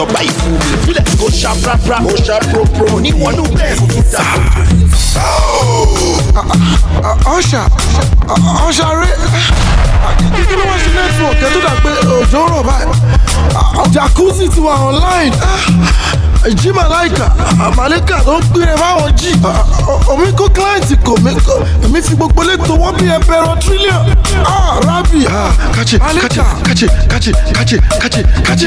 ìjọba ìfún mi fílẹ̀ kó ṣá prapra kó ṣá propro níwọ̀nú bẹ́ẹ̀ kò ta. ọ̀ṣà ọ̀ṣà rẹ̀ kí ló wá sí network? Ẹ̀ tó dà pé òjò rọ̀ báyìí jacuzzi ti wà online. Jí màláìkà màláìkà tó ń pèrè fáwọn jí. Omi kó kíláǹtì kò mí. Kó èmi fi gbogbo létò wọ́n bí ẹbẹ̀rọ tírílíọ̀n rábì kàchì kàchì kàchì kàchì kàchì kàchì kàchì.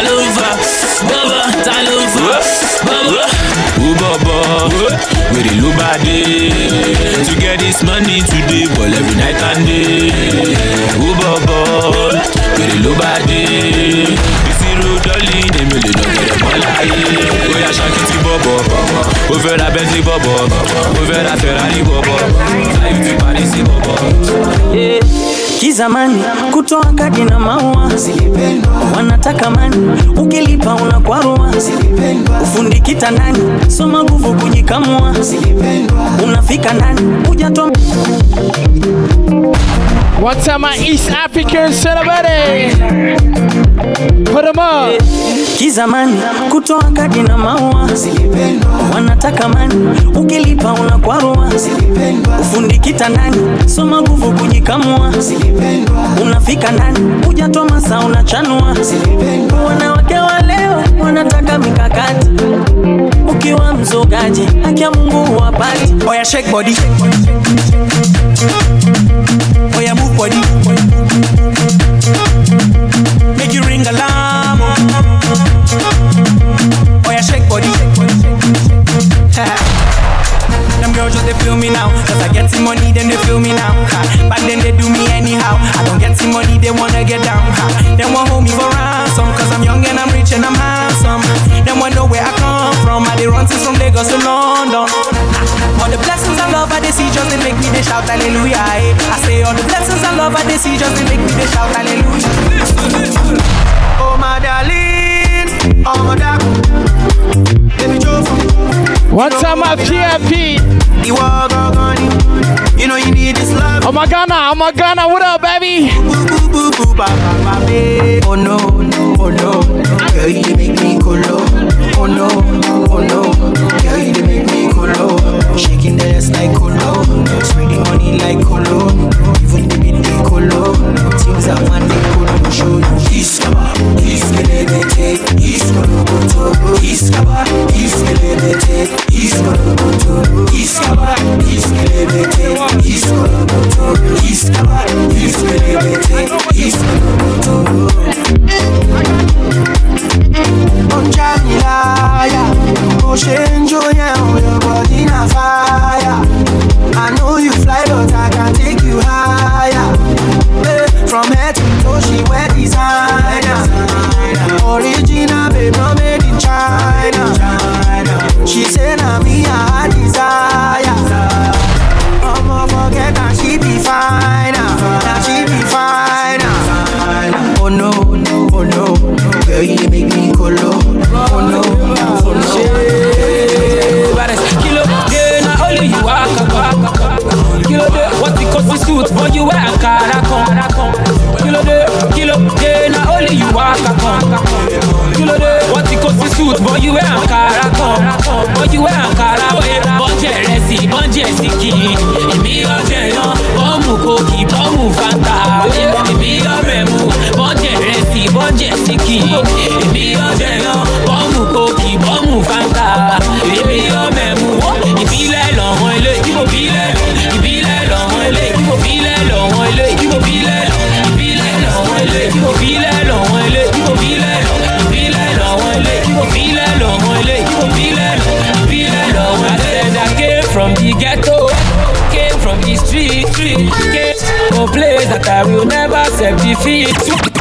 wèrè ló bá dé to get this money today ball every night and day. ó bọ̀bọ̀ wèrè ló bá dé ìṣirò dọ́lì èmi lè lọ gẹ̀rẹ̀ mọ́ láyé. bóyá ṣáàkì ti bọ̀bọ̀ ó fẹ́ ra bẹ́ńtì bọ̀bọ̀ ó fẹ́ ra ferrari bọ̀bọ̀ láì fi parí sí bọ̀bọ̀. Kizamani kutoa kadi na maua. Wanataka mani ukilipa unakwarua. Ufundi kitandani soma nguvu kujikamua. Unafika ndani hujatoa One time my East African celebrity. Put them up. kizamani kutoa kadi na maua wanataka mani ukilipa unakwarua ufundi kitandani soma nguvu kujikamua unafika ndani hujatoa masaa unachanua wanawake wa leo wanataka mikakati ukiwa mzogaji haki ya mungu wapati. oya shake body oya move body just they feel me now? Cause I get some money then they feel me now ha. Back then they do me anyhow. I don't get some money they wanna get down ha. They want hold me for ransom Cause I'm young and I'm rich and I'm handsome. Them want to know where I come from. I they run things from Lagos to London. All the blessings and love I they see just they make me they shout hallelujah eh. I say all the blessings and love I they see just they make me they shout hallelujah. Oh my darling, oh my darling, One time my PFP. You know you need this love. Oh my Ghana, oh my Ghana, what up, baby? Oh no, no oh no, girl you make me colo. Oh no, oh no, girl you make me colo. Shaking the ass like colo, spreading money like colo. Even the beat dey colo. Things that man dey colo show you. Your body na fire. I know you fly but I can take you higher. From head to toe, she wear designer. Original, babe, not made in China. She say na me I desire. I'ma forget that she be fine. Ah. Now she be fine. Ah. Oh, oh no, oh no, girl you make me colo. Oh no, oh no. Kilo na only you waka. Kilo what the cost suit but you wear Ankara come. Kilo day na only you waka come. Kilo day what the cost suit but you wear Ankara come. But you wear Ankara oye bọ́jẹ̀ rẹ̀ sí bọ́jẹ̀ sí kì. Èmi ọjọ́ iná bọ́ọ̀mù kòkì bọ́ọ̀mù fanta. Èmi ọbẹ̀ mu bọ́jẹ̀ rẹ̀ sí bọ́jẹ̀ sí kì. Èmi ọjọ́ iná bọ́ọ̀mù kòkì bọ́ọ̀mù fanta. Èmi ọbẹ̀ mu ìbílẹ̀ lọ́wọ́ ilé ìbílẹ̀ lọ́wọ́ ilé ìbò bílẹ̀ lọ́wọ́ ilé ìbò bílẹ̀ ìbílẹ̀ I will never self defeat.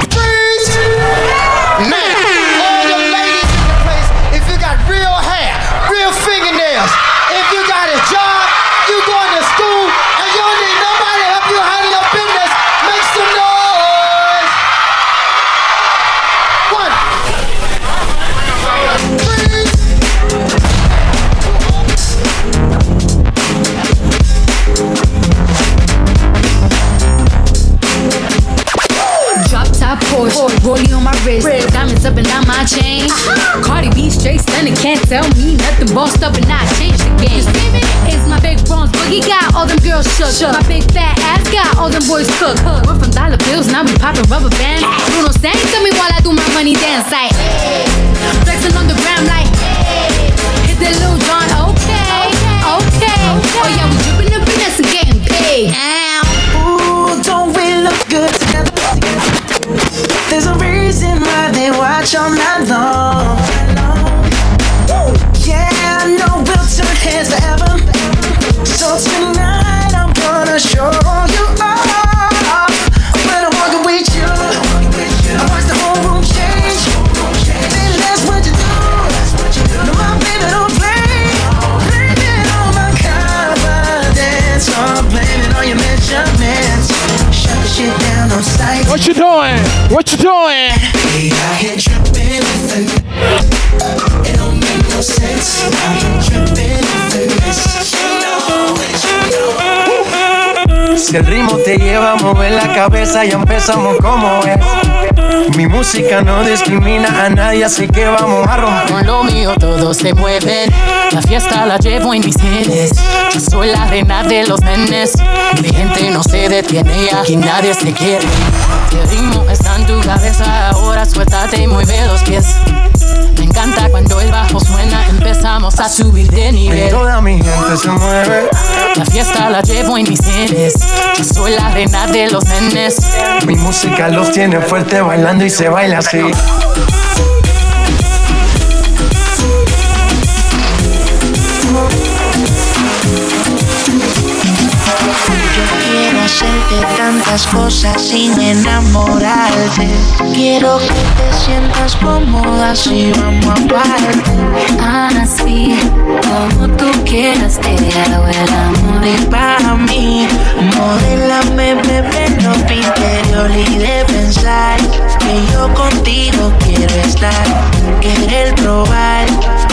vamos. Si el ritmo te lleva a mover la cabeza, ya empezamos como es. Mi música no discrimina a nadie, así que vamos a romper. Con lo mío todos se mueven. La fiesta la llevo en mis genes. Yo soy la reina de los nenes. Mi gente no se detiene y aquí nadie se quiere. Si el ritmo está en tu cabeza, ahora suéltate y mueve los pies. Me encanta cuando empezamos a subir de Y nivel. toda mi gente se mueve. La fiesta la llevo en mis genes. Yo soy la reina de los nenes. Mi música los tiene fuerte bailando y se baila así. Hacerte tantas cosas sin enamorarte. Quiero que te sientas cómoda si vamos a parte. Así como tú quieras, te hago el amor. Y para mí, modelame, bebé, no interior y de pensar que yo contigo quiero estar. Querer probar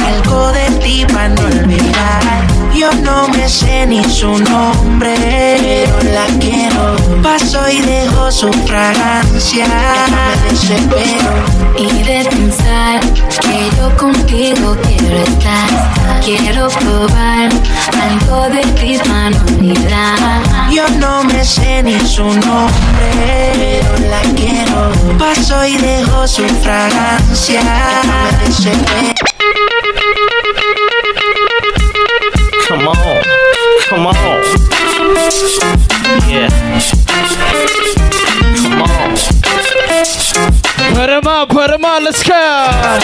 algo de ti para no olvidar. Yo no me sé ni su nombre, pero la quiero. Paso y dejo su fragancia. Me desespero. Y de pensar que yo contigo quiero estar. Quiero probar algo de ti olvidar. Yo no me sé ni su nombre, pero la quiero. Paso y dejo su fragancia. Me desespero. Come on. Yeah. Come on. Put him on, put him on, let's go.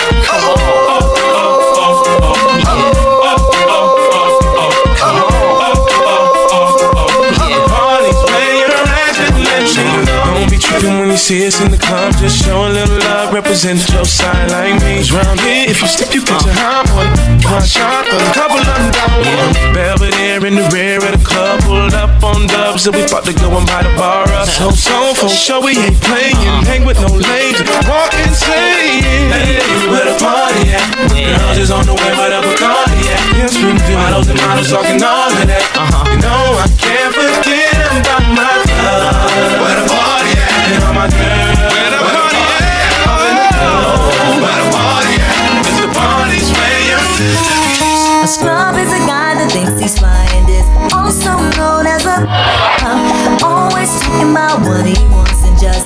Don't be tripping when you see us in the club. Just show a little love, represent your side like me. Round here, if you step, you get your hot one. One shot, a couple of them down one. Belvedere in the rear of the club, pulled up on dubs, and we about to go and buy the bar up. So, so, for sure, we ain't playing. Hang with no lanes, walk insane. Hey, where the party at? Girls is on the way, where the Bacardi at? Yes, we do. Models and models talking all of that. Uh-huh. You know, I A scrub is a guy that thinks he's flying this, also known as a. I'm always talking about what he wants and just.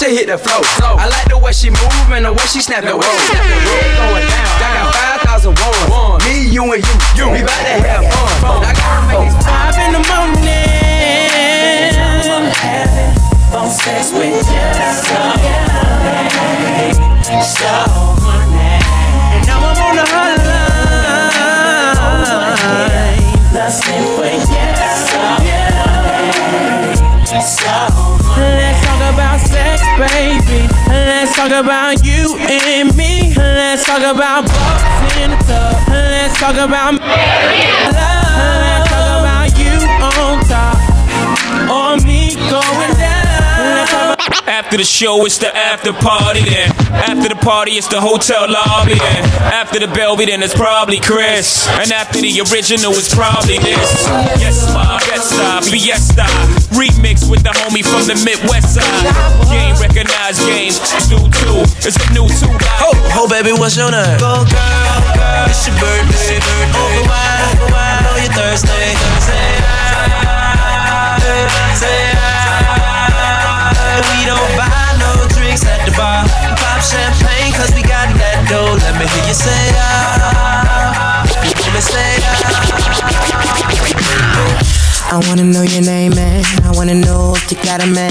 Her hit the flow. I like the way she move and the way she snap the roll. Going down, down, five thousand one. Me, you, and you, you. We bout to have fun. I gotta make it Five in the morning. phone sex with you. So, And now I'm on the hotline. lusting for you. So, Let's talk about sex, baby. Let's talk about you and me. Let's talk about bucks in the tub. Let's talk about love. Let's talk about you on top or me going down. Let's talk about After the show, it's the after party. Then after the party, it's the hotel lobby. Then after the Belby, then it's probably Chris. And after the original, it's probably this. Yes, ma, fiesta, fiesta. Remix with the homie from the Midwest side. Game recognized game. Zoo two. It's a new two. Oh, oh, baby, what's your name? Go, girl, girl. It's your birthday. Over wine, I know you're thirsty. Say know your name, man. I wanna know if you got a man.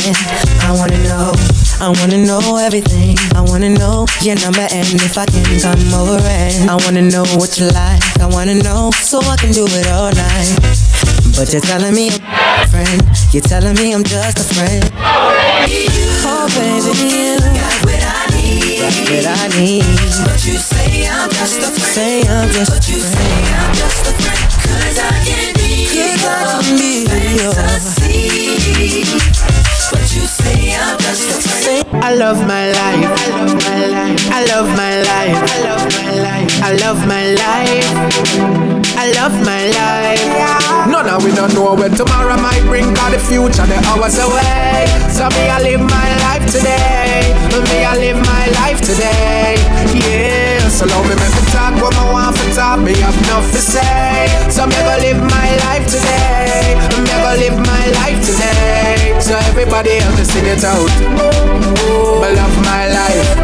I wanna know, I wanna know everything. I wanna know your number and if I can come over and I wanna know what you like. I wanna know so I can do it all night. But you're telling me I'm a friend. You're telling me I'm just a friend. Oh, baby, you got what I need. What I need. But you say I'm just a friend. Say I'm just But a you say I'm just a friend. Cause I can I love my life. I love my life. I love my life. I love my life. I love my life. I love my life. None of we don't know where tomorrow might bring Cause the future the hours away So me I live my life today Me I live my life today Yeah, so love me make me talk what I want for talk Me have enough to say So everybody else just sing it out Me love my life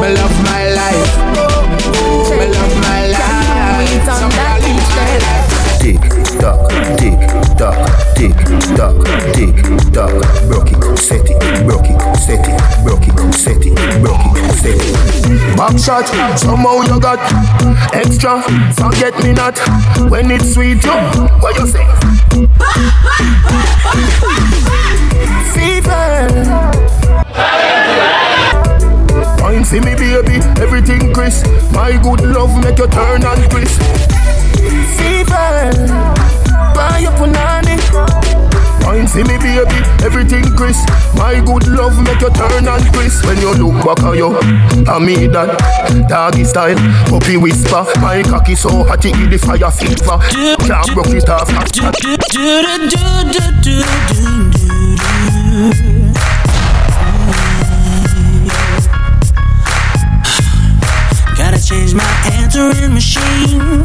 Me love my life Me love my life So me I live my life Tick tock, tick tock, tick tock, tick tock. Broke it, set it, broke it, set it, broke it, set it, broke it, set it. Back shot, somehow you got extra. Forget me not when it's sweet. You, what you say? Fever. Fine, see me baby, everything crisp. My good love make you turn and crisp. Fever, buy your punani. Fine, see me baby, everything crisp. My good love make you turn and crisp. When you look back at you, I me that doggy style, puppy whisper. My cocky so hot it give the fire fever. Can't broke it off. Gotta change my answering machine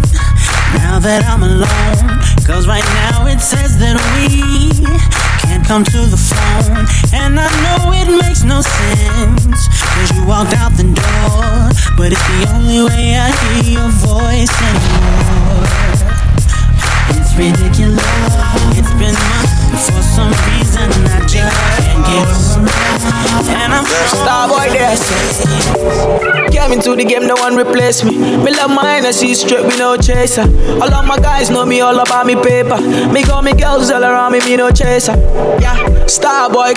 now that I'm alone. Cause right now it says that we can't come to the phone. And I know it makes no sense. Cause you walked out the door. But it's the only way I hear your voice anymore. It's ridiculous. It's been months, and for some reason I just can't get enough. And I'm Starboy there. Came into the game, no one replace me. Me love my energy straight, me no chaser. All of my guys know me all about me paper. Me got me girls all around me, me no chaser. Yeah, Starboy.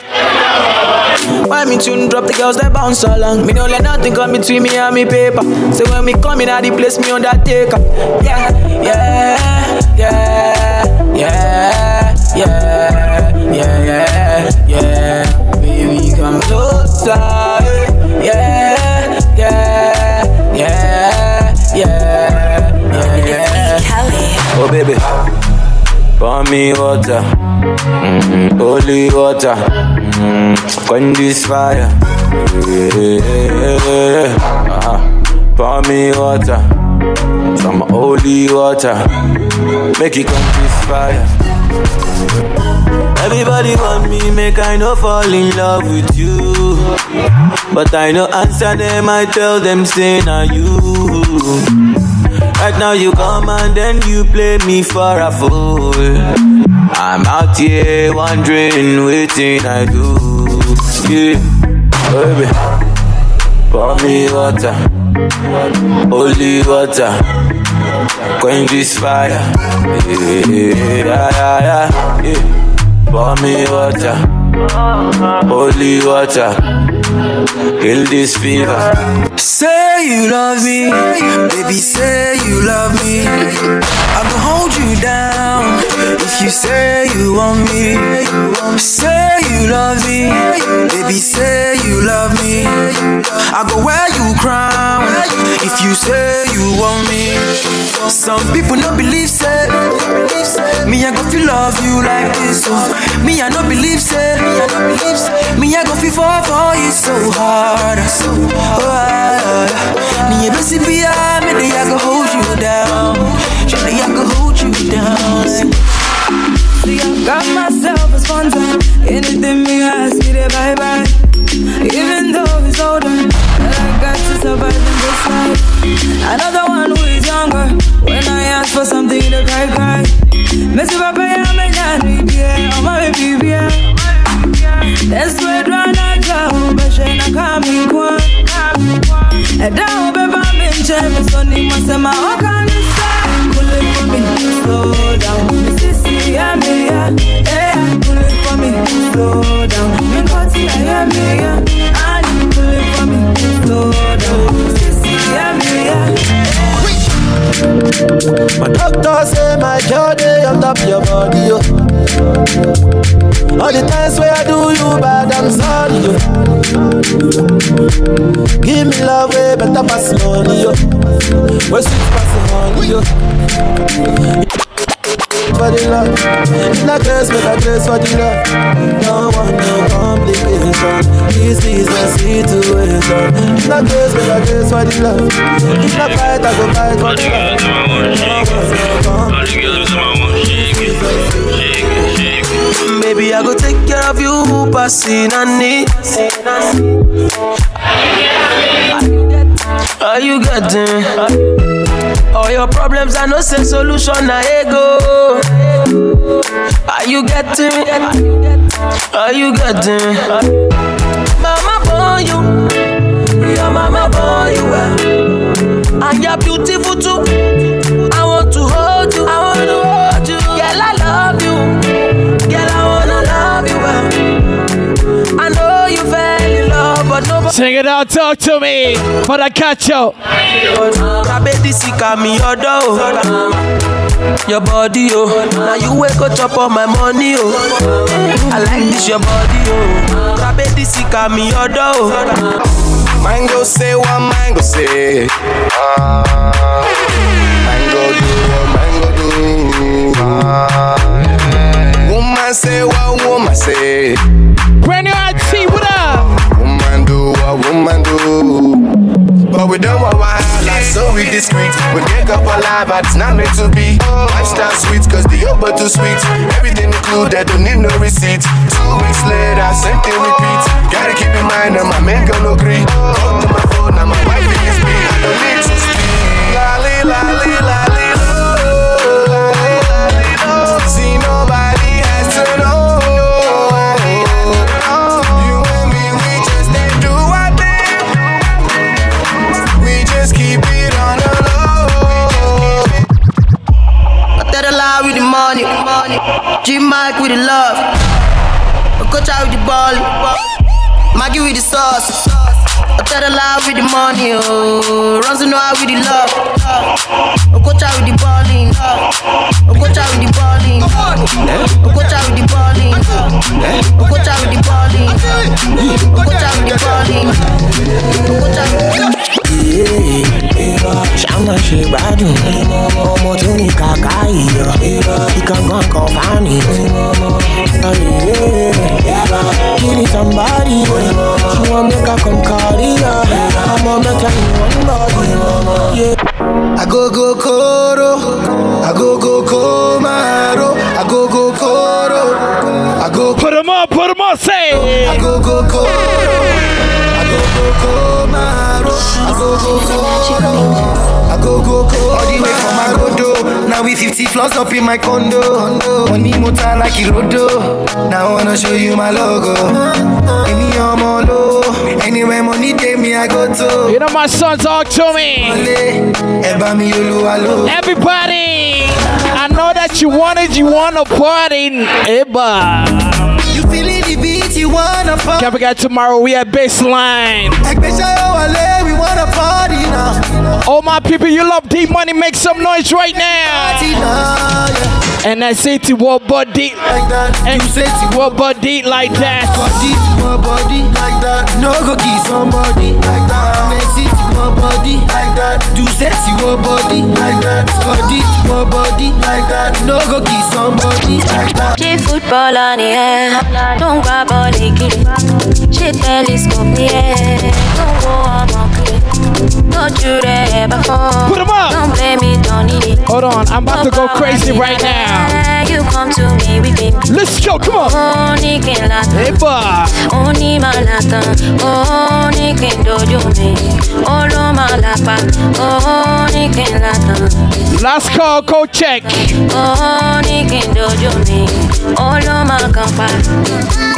When me tune drop, the girls they bounce along. Me don't let nothing come between me and me paper. So when me come in, at the place me on that taker. Yeah, yeah, yeah, yeah, yeah, yeah, yeah, yeah. Baby, come closer. Yeah, yeah, yeah, yeah, yeah, yeah. Oh baby, pour me water, mm-hmm. holy water, mm-hmm. this fire. Uh-huh. me water, some holy water. Make it come this fire. Everybody want me, make I no fall in love with you. But I no answer them, I tell them, say now you. Right now you come and then you play me for a fool. I'm out here wondering, waiting I do. Yeah, baby. Pour me water, holy water, quench this fire. Yeah, yeah, yeah, yeah. Pour me water, holy water, kill this fever. Say you love me, baby, say you love me. I can hold you down if you say you want me. Say you love me, baby, say you love me. I go wear you crown if you say you want me. Some people no believe say me I go feel love you like this. Oh. Me I no believe say me I go feel fall for you so hard. So hard. Ni ebe si bia me dey I go hold you down. Surely I go hold you down. See, I got myself a sponsor. Anything me ask, me they bye bye. Even though it's older, in this life. Another one who is younger. When I ask for something, they cry cry. Messi papa ya me nyani bia, oma me bibia. That's where drana go, but she na kami kwa. Eda obeba me nche, me soni masema wakani say. Pull it for me, slow down. Sissy ya me ya, eh. Pull it for me, slow down. Me koti ya ya me ya, My doctor say my dey on top your body, yo. All the times where I do you bad, I'm sorry, yo. Give me love way better pass money, yo. Where sweet pass money, yo. For the love, not grace, but I grace for the love. No one, no complication. This is the situation. Not grace, but I grace for the love. If not fight, I go fight for the love. No one, no Baby, I go take care of you, passing on it. Are you getting? All your problems, I no say solution, na ego. Are you getting? Are you getting? Mama born you, your mama born you well, and you're beautiful too. I want to hold you, I want to hold you. Girl, I love you, girl, I wanna love you well. I know you love, but nobody. Sing it out, talk to me. But I catch you. Rabedi sika mi odo o. Your body oh, now you wake up chop all my money oh. I like this your body oh. Rabedi sika mi odo o. Mango say what mango say. Ah, mango do what mango do. Ah, woman say what woman say. Brand new do. But we don't want wahala, so we discreet. We get up alive, it's not meant to be. Lifestyle sweet, cause the Uber too sweet. Everything included, don't need no receipt. Two weeks later, same thing repeat. Gotta keep in mind that my man gonna agree. Call to my phone, now my wife is me. I don't need to speak. Lolly, lolly, the money, G Mike with the love, out with the ball, Maggie with the sauce. I tell the lie with the money, oh, runs how with the love, up in my condo. Money motor like Irodo. Now I wanna show you my logo. Me your. Anywhere money take me, I go to. You know my sons talk to me. Everybody, I know that you wanted, you wanna party. Eba. You feeling the beat, you wanna party. Can't forget tomorrow we at baseline. we wanna party. All my people, you love deep money, make some noise right now. And I say to what body like that. And you say to what body like that. Body to my body like that. No go kiss somebody like that. Next it to my body like that. Do sexy your body like that. Body to my body like that. No go kiss somebody like that. She football on the air, don't grab all the kid. She telescope me, yeah. don't go on my clip. Don't you there before? Put 'em up. Don't blame me, don't need it. Hold on, I'm about to go crazy right now. You come to me with. Let's go, come on. Oh, ni que lata. Eba. Oh, ni malata. Oh, ni que dojo me. Oh, lo malapa. Oh, ni que lata. Last call, go check. Oh, ni que dojo me. Oh, lo macampa.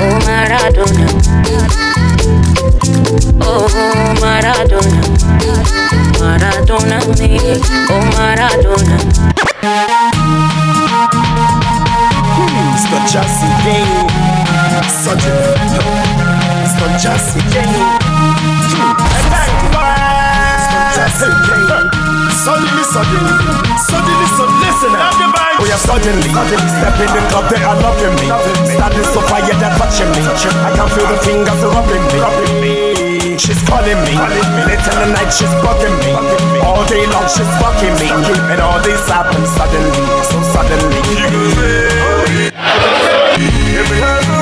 Oh, Maradona. Oh, Maradona. Maradona me. Oh, Maradona. Just a game. Such a It's not just a game. Suddenly, suddenly, step in the club, they are loving me. Standing so quiet, they're touching me. I can feel the fingers rubbing me. She's calling me, late in the night she's bugging me. All day long she's fucking me, and all this happens suddenly, so suddenly. Every other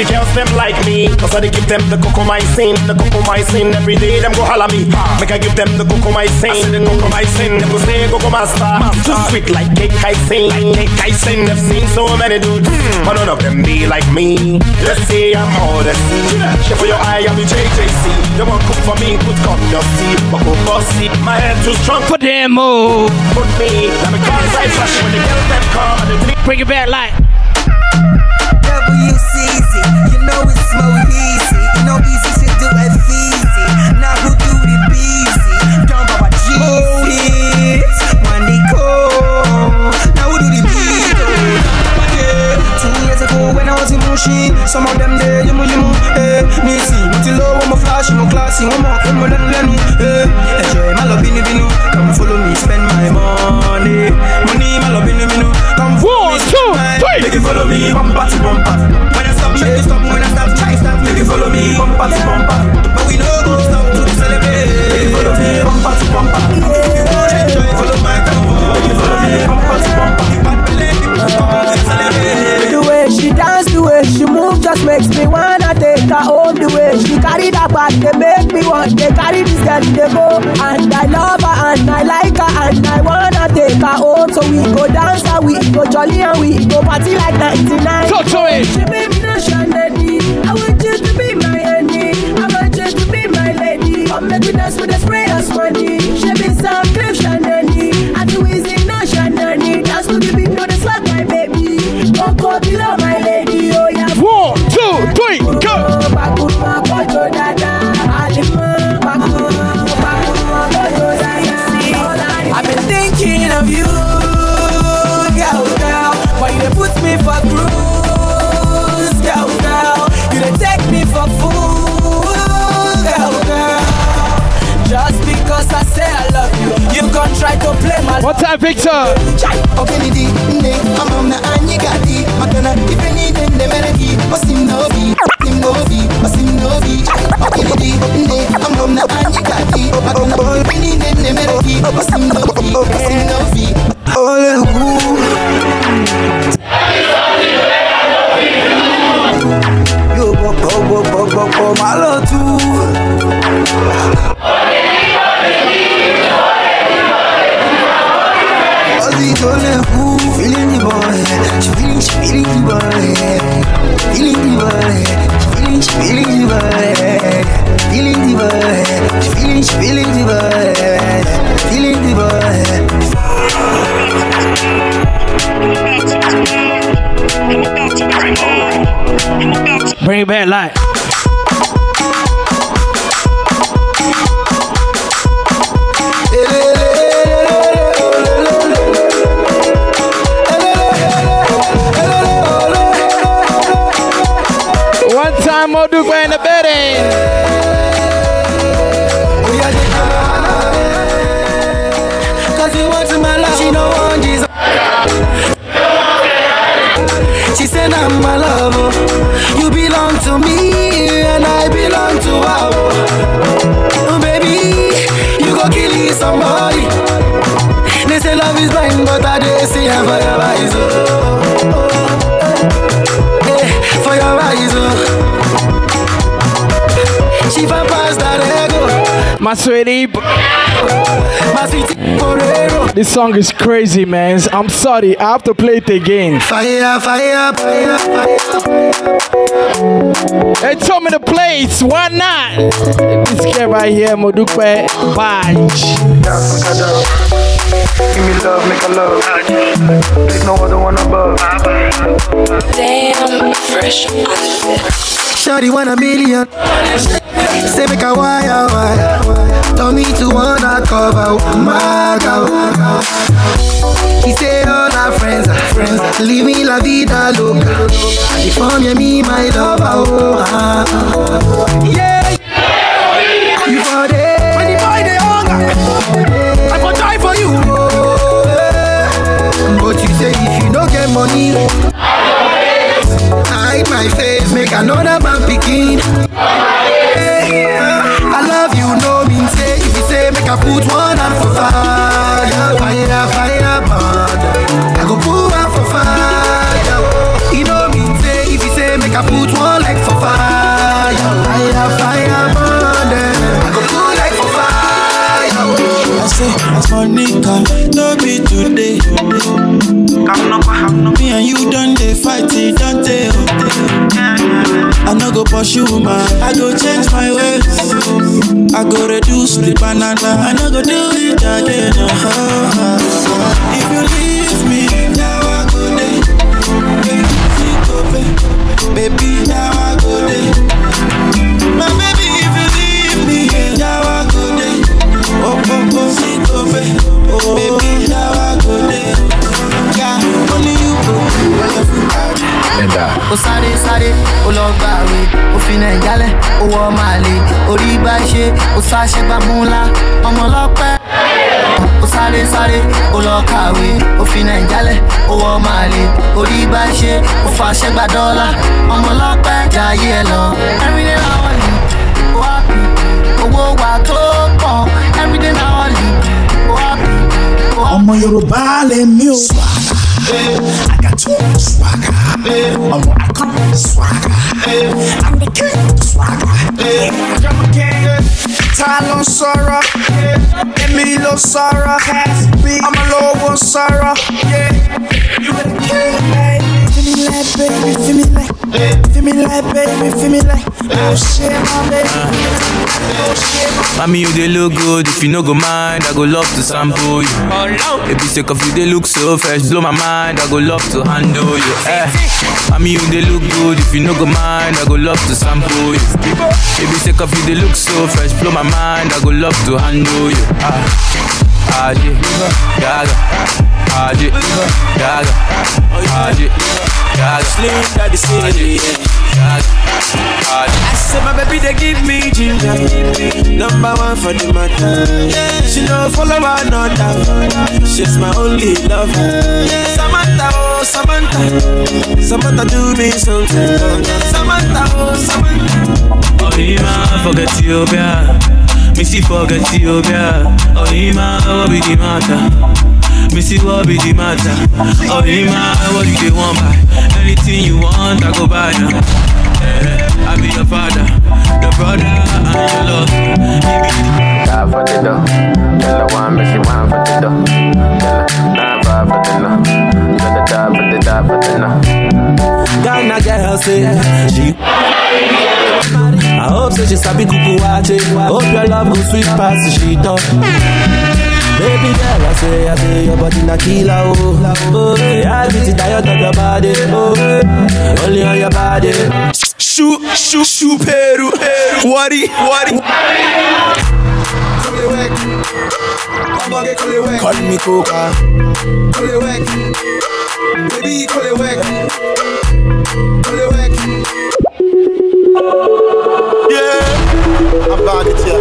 the girls them like me, cause I give them the cocomycin, the cocomycin. Every day them go holla me, make I give them the cocomycin, the cocomycin. Them go say coco master, too sweet like cake I sing, like cake I sing. They've seen so many dudes, hmm. but none of them be like me. Let's say I'm the sea. Shit for your eye, I'm the JJC. They won't cook for me, put come your see, but go bossy. My head too strong for them move. Put me, let me call side flash when the girls them come. Bring it back like. Some of them there, you you eh. Nisi, muti low, I'm a flash, no classy, I'm a come on and lenu, eh. Enjoy my love, binu binu. Come follow me, spend my money. Money, my love, binu binu. Come follow me, spend my Make you follow me, bumper to bumper. Go party like 99. Talk to me. She made me no. I want you to be my honey. I want you to be my lady. Come make me dance with the spray of money. Victor. Bring it back light. One time, Modupe in the bedding. Cause you want to my love, she no want Jesus. She said I'm my lover. You belong to me and I belong to her. Oh baby, you go kill somebody. They say love is blind, but I did see her for your eyes. Oh. Eh, for your eyes. Oh. She This song is crazy, man. I'm sorry. I have to play it again. Fire, fire, fire, fire. They told me to play it. Why not? This guy right here, Modupe Baj. Give me love, make a love. There's no other one above. Damn, fresh on the bed. Shawty want a million. Say make a wire, wire. Told me to wanna cover my girl. He say all our friends are friends. Leave me la vida loca. They form you me my lover. Oh, ah, ah. yeah. Money. Hide my face, make another man picking. Eh, I love you, no mean say. If you say make I put one hand for fire, fire, fire, burn. I go put one for fire. Oh. You know mean say. If you say make I put one leg for fire, say, as Monica, no be today. Me and you done the fight, it don't tell. I no go pursue man, I go change my ways. I go reduce the banana, I no go do it again. uh-huh. If you leave me, now I go there. Baby, now ó sáré sáré ó lọ gbàwé ó fi nàìjálẹ̀ ó wọ màlè orí bá ṣe ó sáṣẹ gbàgbọ́n ńlá ọmọ ọlọ́pẹ́. ó sáré sáré ó lọ kàwé ó fi nàìjálẹ̀ ó wọ màlè orí bá ṣe ó fàṣẹ gbà dọ́là ọmọ ọlọ́pẹ́ jayé ẹ lọ. everyday na only ó happy owó wa tó pọ̀ everyday na only ó happy. ọmọ yorùbá lèmi o. I got too much swagger. Ọmọ I come with swagger. I'm the king of the swagger. ta ló ń sọ̀rọ̀ èmi ló sọ̀rọ̀ ọmọ lówó sọ̀rọ̀. Feel me like baby, feel me like, feel me like baby, feel me like, oh shit, my baby, oh shit, my Mommy, you they look good. If you no go mind, I go love to sample you. Baby, sick of you, they look so fresh. Blow my mind, I go love to handle you. Eh. Mommy, you they look good. If you no go mind, I go love to sample you. Baby, sick of you, they look so fresh. Blow my mind, I go love to handle you. Ah, ah, yeah, gaga, ah, yeah, gaga, ah, yeah, gaga. Slim Daddy City. I said my baby they give me ginger. Number one for the matter. She no follow another. She's my only lover. Samantha oh Samantha. Samantha do me something. Samantha oh Samantha. Oh, forget Ethiopia. Missy forget you, girl. Oh, ma, what be the matter? Missy, what be the matter? Oh, ma, what do they want by? Anything you want, I go buy now. Yeah, I be your father, your brother, and your love. Die for the dog. Tell her one, but she want for the dog. Tell her, die for the dog. Tell her, die for the dog, for the dog. Ghana girl say, she love go sweet past the shit up. Baby girl, I say, I say your body na killer, oh. Oh, yeah, I get it tired of your body, oh. Only on your body. Shoot, shoot, shoot, Peru, Wari, Wari. Call me coca. Baby, call it work. Call it work. Back at you.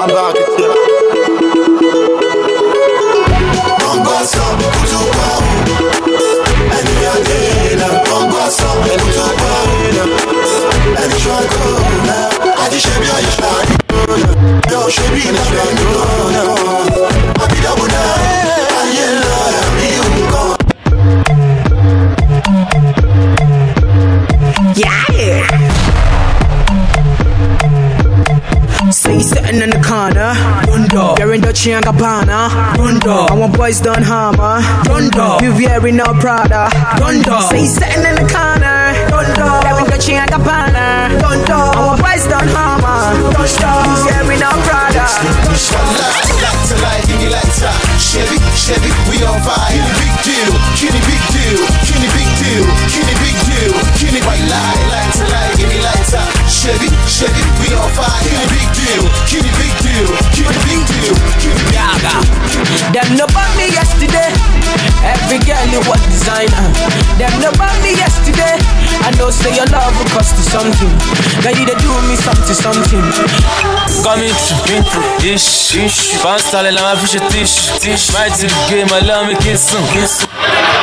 I'm back at you. Bongo song, kutu pao. Ẹni adé la bongo song, kutu pao. Ẹni ṣọ́kọ̀ náà, àti ṣe bí You're and Gabbana. Dundo. I want boys done hammer. Dundo. You wearing no Prada. Dundo. Say sitting in the corner. Dundo. In Dolce and Gabbana. Dundo. I want boys done hammer. Dundo. You wearing no Prada. Lights to light, give me lights up. Chevy, Chevy, we on fire. Kenny big deal, Kenny big deal, Kenny big deal, Kenny big deal, Kenny white light, light to light, give me lights up. Chevy, Chevy, we on fire. Kenny big deal, Kenny big deal, Kenny big deal, Kenny big deal. Them no bought me yesterday. Every girl you want designer. Them no bought me yesterday. I know say your love will cost you something. Now you dey do me something, something. Coming through, ish, ish. Bounce tall, la ma fiche tish, tish. Right to the game, I love me kiss him, kiss him.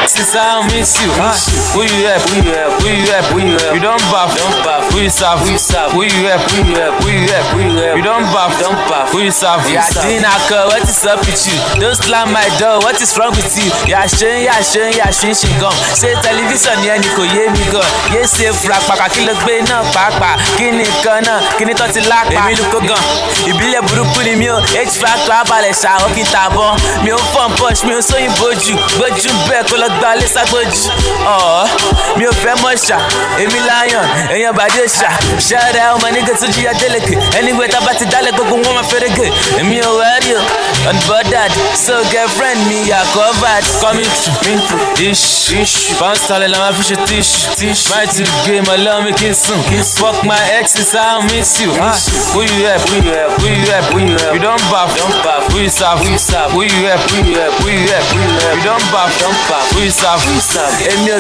Since I don't miss you, ah. who you at, who you at, who you at, who you at? You don't buff, don't buff. Who you serve, who you serve? Who you at, who you at, who you at, who you at? You don't buff, don't buff. Who you? Yeah, Dina, what is up with you? Don't slam my door, what is wrong with you? Yeah, ṣe yà ṣe yà ṣe ṣe gan. Ṣé tẹlifíṣàn ni kò yé mi gan? Yé ṣe fura pàpà kí ló gbé náà pàápàá? Kí ni kan náà? Kí ni tó ti lápá? Èmi ló kó gan. Ìbílẹ̀ burúkú ni mi ò H factor abalẹ̀ ṣàwọ́ kí n tàbọ̀. Mi ò fọ́n push, mi ò sóyìn bójú. Gbójú bẹ́ẹ̀ kó lọ gba lé ságbójú. Ọ̀ọ́ mi ò fẹ́ mọ̀ ṣá. Èmi láyàn, èèyàn bàdé ṣá. Ṣẹ́rẹ́ ọmọ nígbà tó jíya délẹ̀kẹ̀. Anyway tá a bá ti dálẹ̀ gbogbo wọn máa fẹ́rẹ̀ gẹ̀. Èmi ò wẹ́rí o, unbothered. So girlfriend mi yà covered. Coming through, me through. Ish, ish. Tall, la ma fi ṣe tish, tish. Right to the game, I love me kiss him. Fuck my exes, I miss you. Ah, who you at, who you at, who you at, who you at? You don't buff. Who you serve, who you serve? Who you at, who you who you who you don't buff, Who you serve, who? Èmi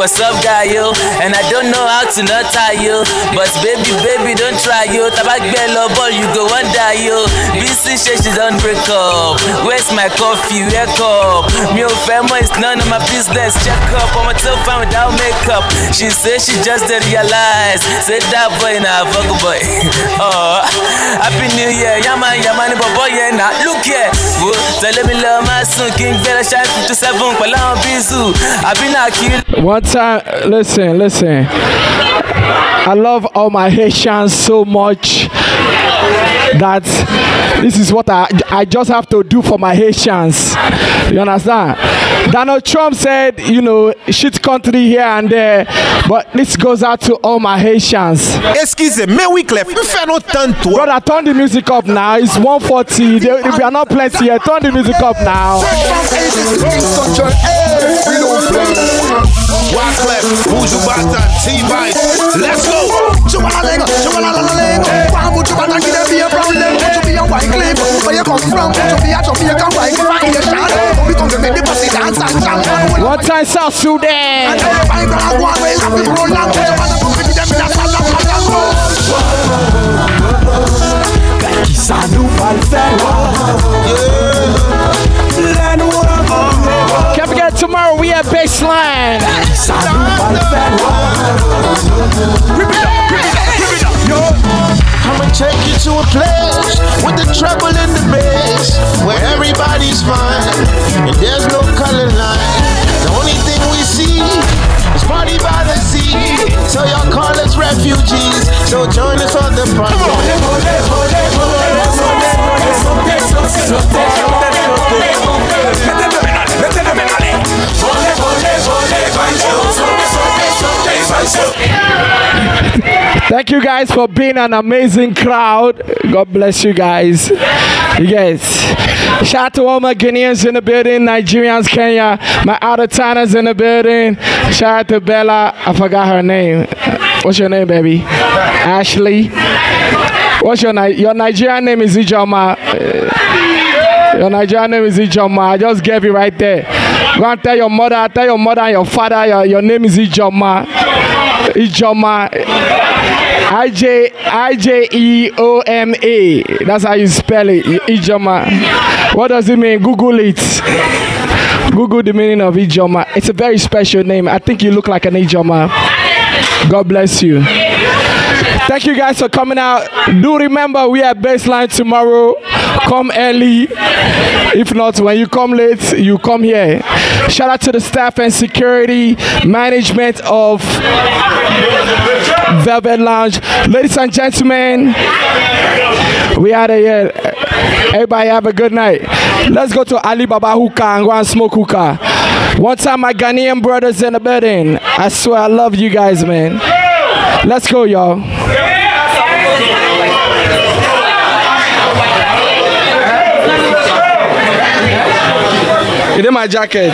what's up guy yo, and I don't know how to not tie you. But baby, baby, don't try yo. Taba gbẹ lọ ball, you go wonder yo. BC ṣe she don break up. Where's my coffee? Wake up. Mi ò mọ̀, it's none of my business. Check up, ọmọ tó fine without makeup. She say she just dey realize. Say that boy na fuck boy. oh, happy new year, yama yama ni bọ̀bọ̀ yẹn na. Look here, wo tẹ̀lé mi lọ máa sùn kí n gbẹ́rẹ́ ṣáà fifty seven pẹ̀lú bíṣù. Àbí náà kí. One time, listen, listen. I love all my Haitians so much that this is what I, I just have to do for my Haitians. You understand? Donald Trump said, you know, shit country here and there, but this goes out to all my Haitians. Excuse me, Wyclef, fais no tanto. Brother, turn the music up now. It's 140. They, we are not plenty here. Turn the music up now. Wyclef, Buju Banton, T-Vice, let's go. Chubalalenga, chubalalenga. Kwamu chubata kide be a problem. Want to be a white cliff? Where you come from? Want to be a Jamaican white cliff? I hear shot. Don't become the baby pussy dance and jam. One time South Sudan. Find a one way, have to roll down. Chubata come with them in a salam, Sanu Can't we have baseline. I'ma take you to a place with the treble in the bass, where everybody's fine and there's no color line. The only thing we see is party by the sea. So y'all call us refugees. So join us on the party. Thank you guys for being an amazing crowd. God bless you guys. You guys. Shout out to all my Guineans in the building, Nigerians, Kenya, my out of towners in the building. Shout out to Bella. I forgot her name. What's your name, baby? Ashley. What's your your Nigerian name is Ijeoma. Uh, Your Nigerian name is Ijoma. I just gave you right there. Go and tell your mother, tell your mother and your father your, your name is Ijoma. Ijoma. I J I J E O M A. That's how you spell it. Ijoma. What does it mean? Google it. Google the meaning of Ijoma. It's a very special name. I think you look like an Ijoma. God bless you. Thank you guys for coming out. Do remember we are baseline tomorrow. Come early. If not, when you come late, you come here. Shout out to the staff and security management of Velvet Lounge. Ladies and gentlemen, we of here. Everybody have a good night. Let's go to Alibaba Hookah and go and smoke hookah. One time, my Ghanaian brothers in the building. I swear I love you guys, man. Let's go, y'all. Get in my jacket.